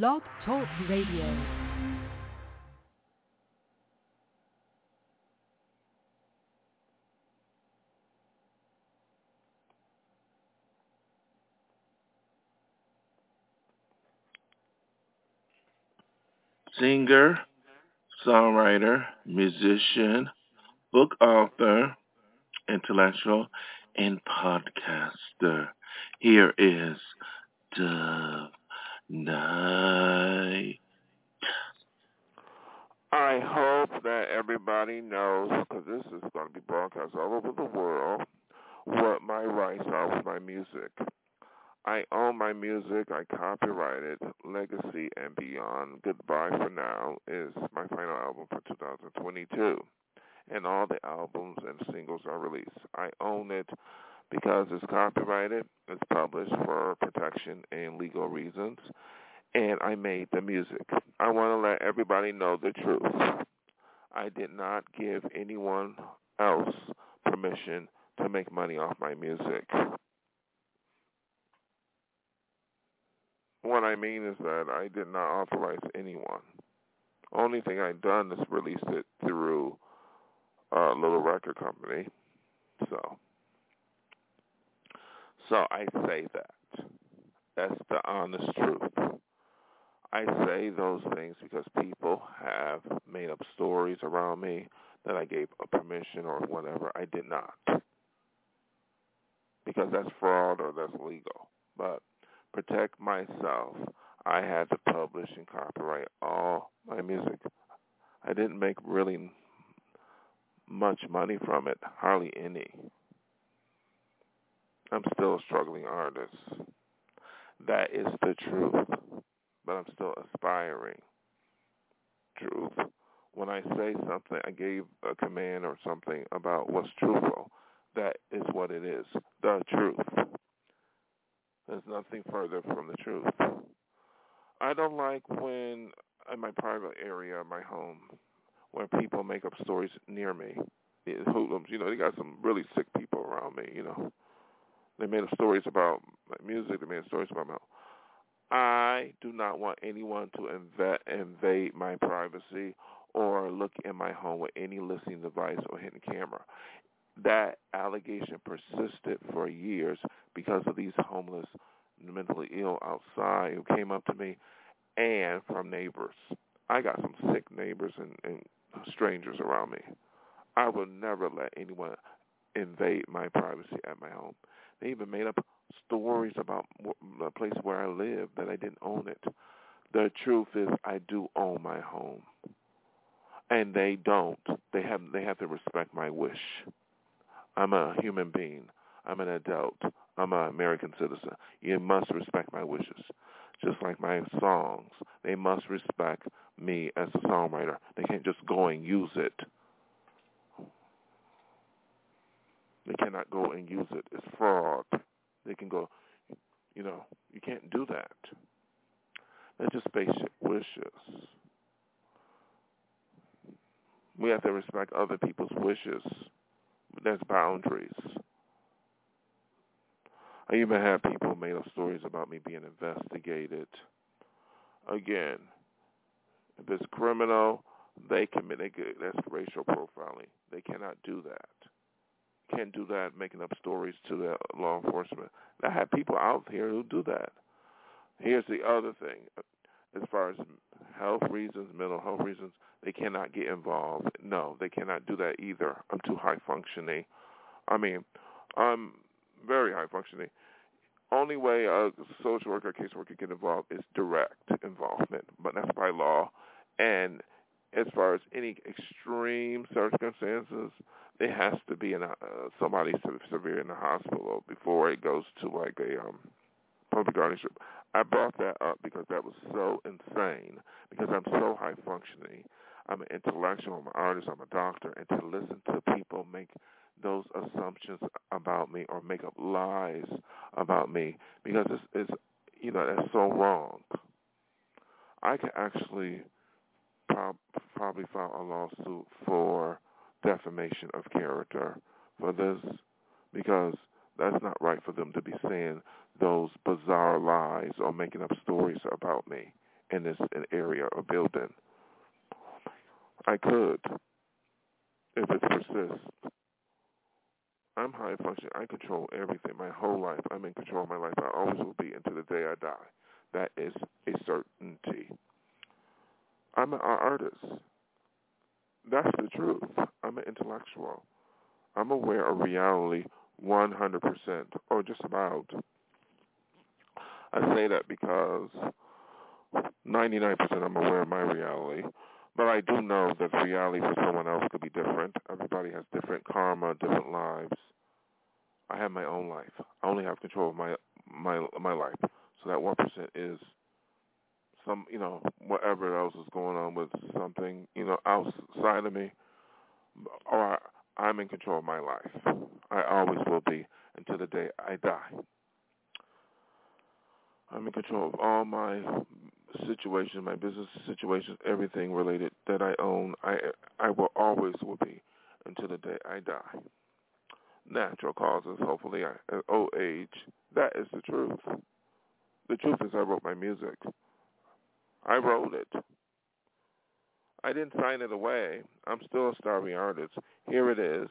Blog Talk Radio. singer, songwriter, musician, book author, intellectual, and podcaster. Here is Dove Night. I hope that everybody knows, because this is going to be broadcast all over the world, what my rights are with my music. I own my music. I copyright it. Legacy and Beyond. Goodbye for Now is my final album for 2022. And all the albums and singles are released. I own it because it's copyrighted. It's published for protection and legal reasons. And I made the music. I want to let everybody know the truth. I did not give anyone else permission to make money off my music. What I mean is that I did not authorize anyone. Only thing I've done is released it through a little record company. So, so I say that. That's the honest truth. I say those things because people have made up stories around me that I gave a permission or whatever. I did not. Because that's fraud or that's legal. But protect myself, I had to publish and copyright all my music. I didn't make really much money from it, hardly any. I'm still a struggling artist. That is the truth, but I'm still aspiring. Truth. When I say something, I gave a command or something about what's truthful. That is what it is, the truth. There's nothing further from the truth. I don't like when in my private area, my home, when people make up stories near me. Hoodlums, you know, they got some really sick people around me, you know. They made stories about music. They made stories about my. I do not want anyone to inv- invade my privacy or look in my home with any listening device or hidden camera that allegation persisted for years because of these homeless, mentally ill outside who came up to me and from neighbors. I got some sick neighbors and, and strangers around me. I will never let anyone invade my privacy at my home. They even made up stories about the place where I live that I didn't own it. The truth is, I do own my home, and they don't. They have they have to respect my wish. I'm a human being. I'm an adult. I'm an American citizen. You must respect my wishes. Just like my songs, they must respect me as a songwriter. They can't just go and use it. They cannot go and use it. It's fraud. They can go, you know, you can't do that. They're just basic wishes. We have to respect other people's wishes there's boundaries. I even had people made up stories about me being investigated. Again, if it's criminal, they commit they that's racial profiling. They cannot do that. Can't do that making up stories to the law enforcement. I have people out here who do that. Here's the other thing. As far as health reasons, mental health reasons, they cannot get involved. No, they cannot do that either. I'm too high functioning. I mean, I'm very high functioning. Only way a social worker, or caseworker can get involved is direct involvement, but that's by law. And as far as any extreme circumstances, it has to be in a, uh, somebody severe in the hospital before it goes to like a um, public guardianship. I brought that up because that was so insane. Because I'm so high functioning I'm an intellectual, I'm an artist, I'm a doctor, and to listen to people make those assumptions about me or make up lies about me because it's, it's you know that's so wrong. I could actually prob- probably file a lawsuit for defamation of character for this because that's not right for them to be saying those bizarre lies or making up stories about me in this area or building. I could, if it persists. I'm high functioning. I control everything. My whole life, I'm in control of my life. I always will be until the day I die. That is a certainty. I'm an artist. That's the truth. I'm an intellectual. I'm aware of reality 100%, or just about. I say that because 99% I'm aware of my reality, but I do know that reality for someone else could be different. Everybody has different karma, different lives. I have my own life. I only have control of my my my life. So that one percent is some you know whatever else is going on with something you know outside of me, or I'm in control of my life. I always will be until the day I die. I'm in control of all my situations, my business situations, everything related that I own. I I will always will be until the day I die. Natural causes, hopefully, I, at old age. That is the truth. The truth is, I wrote my music. I wrote it. I didn't sign it away. I'm still a starving artist. Here it is,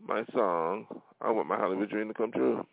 my song. I want my Hollywood dream to come true.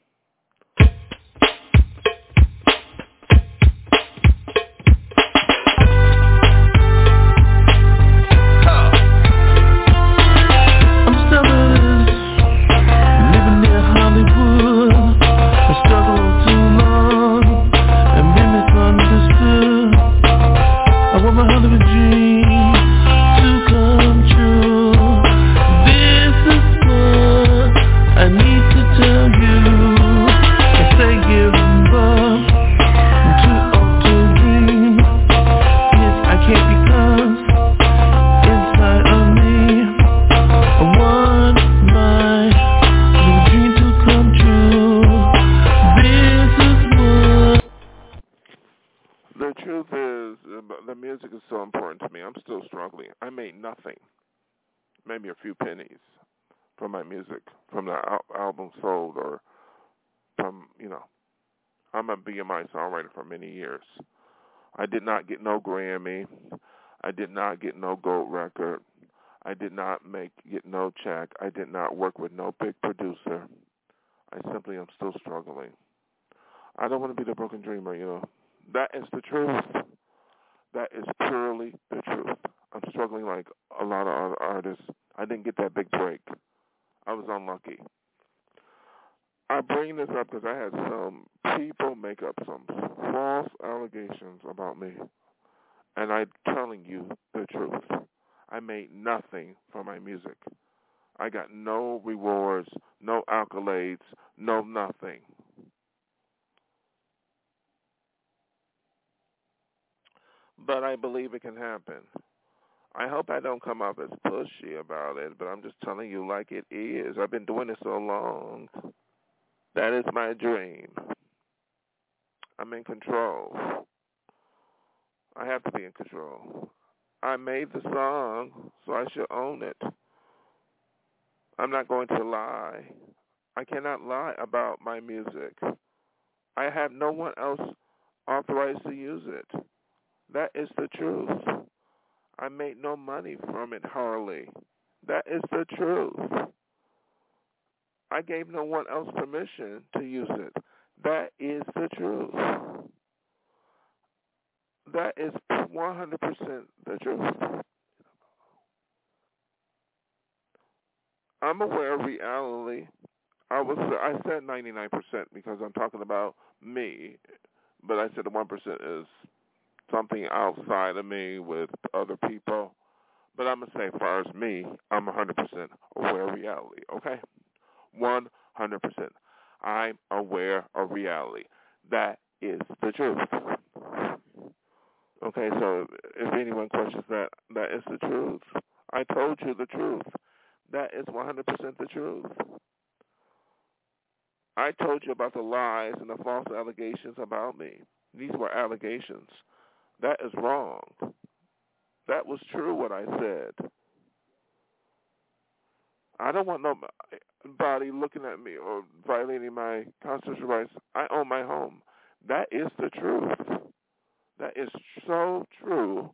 Did not get no Grammy. I did not get no gold record. I did not make get no check. I did not work with no big producer. I simply am still struggling. I don't want to be the broken dreamer, you know. That is the truth. That is purely the truth. I'm struggling like a lot of other artists. I didn't get that big break. I was unlucky. I bring this up because I had some people make up some false allegations about me. And I'm telling you the truth. I made nothing from my music. I got no rewards, no accolades, no nothing. But I believe it can happen. I hope I don't come off as pushy about it, but I'm just telling you like it is. I've been doing it so long. That is my dream. I'm in control. I have to be in control. I made the song, so I should own it. I'm not going to lie. I cannot lie about my music. I have no one else authorized to use it. That is the truth. I made no money from it, Harley. That is the truth. I gave no one else permission to use it. That is the truth. That is 100% the truth. I'm aware of reality. I was I said 99% because I'm talking about me, but I said the 1% is something outside of me with other people. But I'm gonna say, as far as me, I'm 100% aware of reality. Okay. 100%. I'm aware of reality. That is the truth. Okay, so if anyone questions that, that is the truth. I told you the truth. That is 100% the truth. I told you about the lies and the false allegations about me. These were allegations. That is wrong. That was true what I said. I don't want nobody looking at me or violating my constitutional rights. I own my home. That is the truth. That is so true.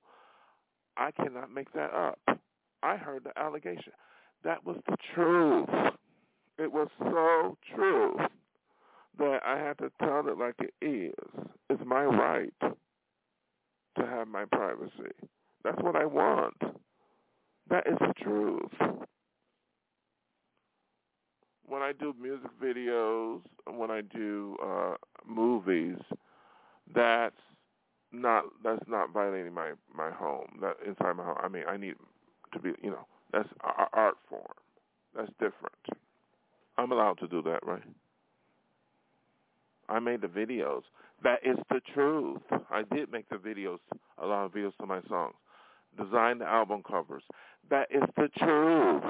I cannot make that up. I heard the allegation. That was the truth. It was so true that I had to tell it like it is. It's my right to have my privacy. That's what I want. That is the truth. When I do music videos, when I do uh movies, that's not that's not violating my my home. That inside my home. I mean, I need to be, you know, that's art form. That's different. I'm allowed to do that, right? I made the videos. That is the truth. I did make the videos, a lot of videos to my songs. Design the album covers. That is the truth.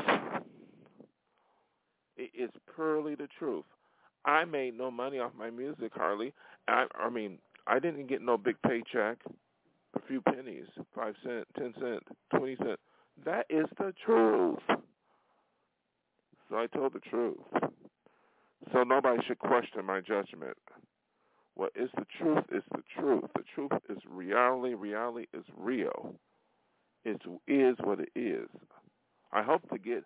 It is purely the truth. I made no money off my music, Harley. I, I mean, I didn't get no big paycheck. A few pennies, five cent, ten cent, twenty cent. That is the truth. So I told the truth. So nobody should question my judgment. What is the truth is the truth. The truth is reality. Reality is real. It is what it is. I hope to get.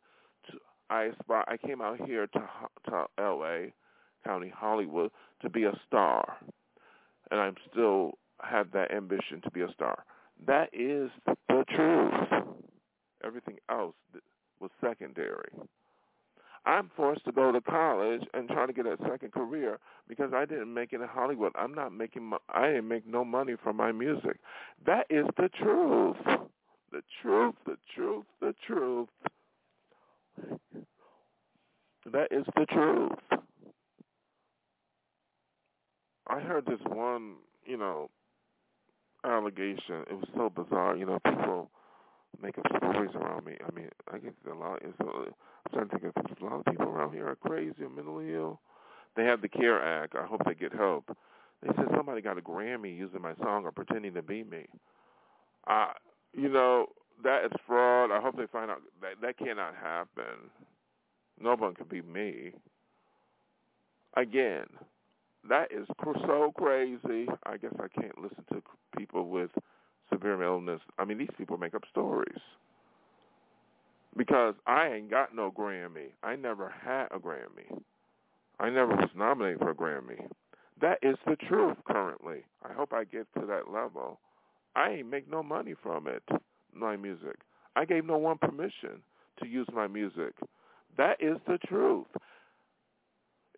I aspire. I came out here to to L.A. County, Hollywood, to be a star, and I'm still have that ambition to be a star. That is the truth. Everything else was secondary. I'm forced to go to college and try to get a second career because I didn't make it in Hollywood. I'm not making. I didn't make no money from my music. That is the truth. The truth. The truth. The truth. That is the truth. I heard this one, you know, allegation. It was so bizarre. You know, people make up stories around me. I mean, I get a lot. It's a, I'm trying to think of a lot of people around here are crazy or mentally ill. They have the CARE Act. I hope they get help. They said somebody got a Grammy using my song or pretending to be me. Uh, you know, that is fraud. I hope they find out that that cannot happen. No one can be me. Again, that is so crazy. I guess I can't listen to people with severe illness. I mean, these people make up stories. Because I ain't got no Grammy. I never had a Grammy. I never was nominated for a Grammy. That is the truth currently. I hope I get to that level. I ain't make no money from it, my music. I gave no one permission to use my music. That is the truth.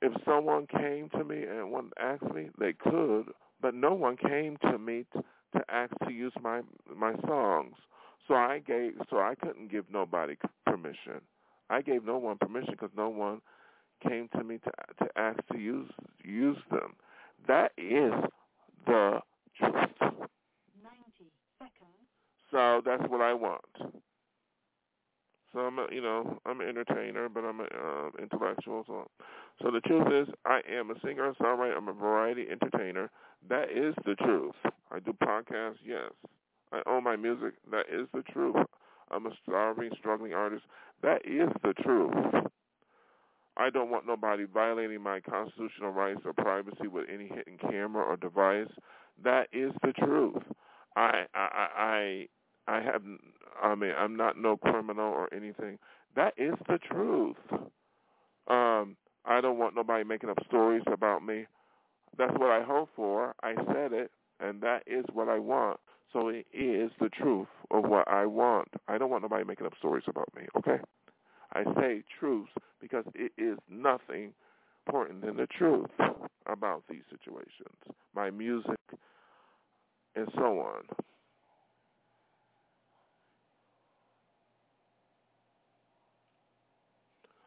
If someone came to me and wanted to ask me, they could, but no one came to me to, to ask to use my my songs. So I gave, so I couldn't give nobody permission. I gave no one permission because no one came to me to to ask to use use them. That is the truth. So that's what I want. So I'm, a, you know, I'm an entertainer, but I'm an uh, intellectual. So, so the truth is, I am a singer, songwriter. I'm a variety entertainer. That is the truth. I do podcasts. Yes, I own my music. That is the truth. I'm a starving, struggling artist. That is the truth. I don't want nobody violating my constitutional rights or privacy with any hidden camera or device. That is the truth. I I I I have I mean I'm not no criminal or anything. That is the truth. Um I don't want nobody making up stories about me. That's what I hope for. I said it and that is what I want. So it is the truth of what I want. I don't want nobody making up stories about me, okay? I say truths because it is nothing important than the truth about these situations, my music, and so on.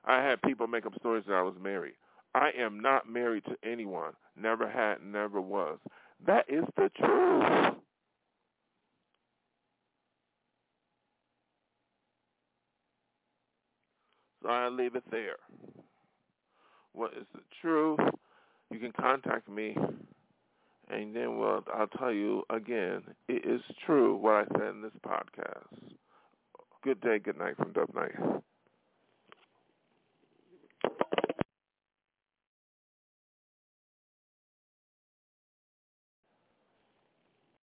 I had people make up stories that I was married. I am not married to anyone. Never had, never was. That is the truth. So I leave it there. What is the truth? You can contact me, and then well, I'll tell you again. It is true what I said in this podcast. Good day, good night from Dove Night.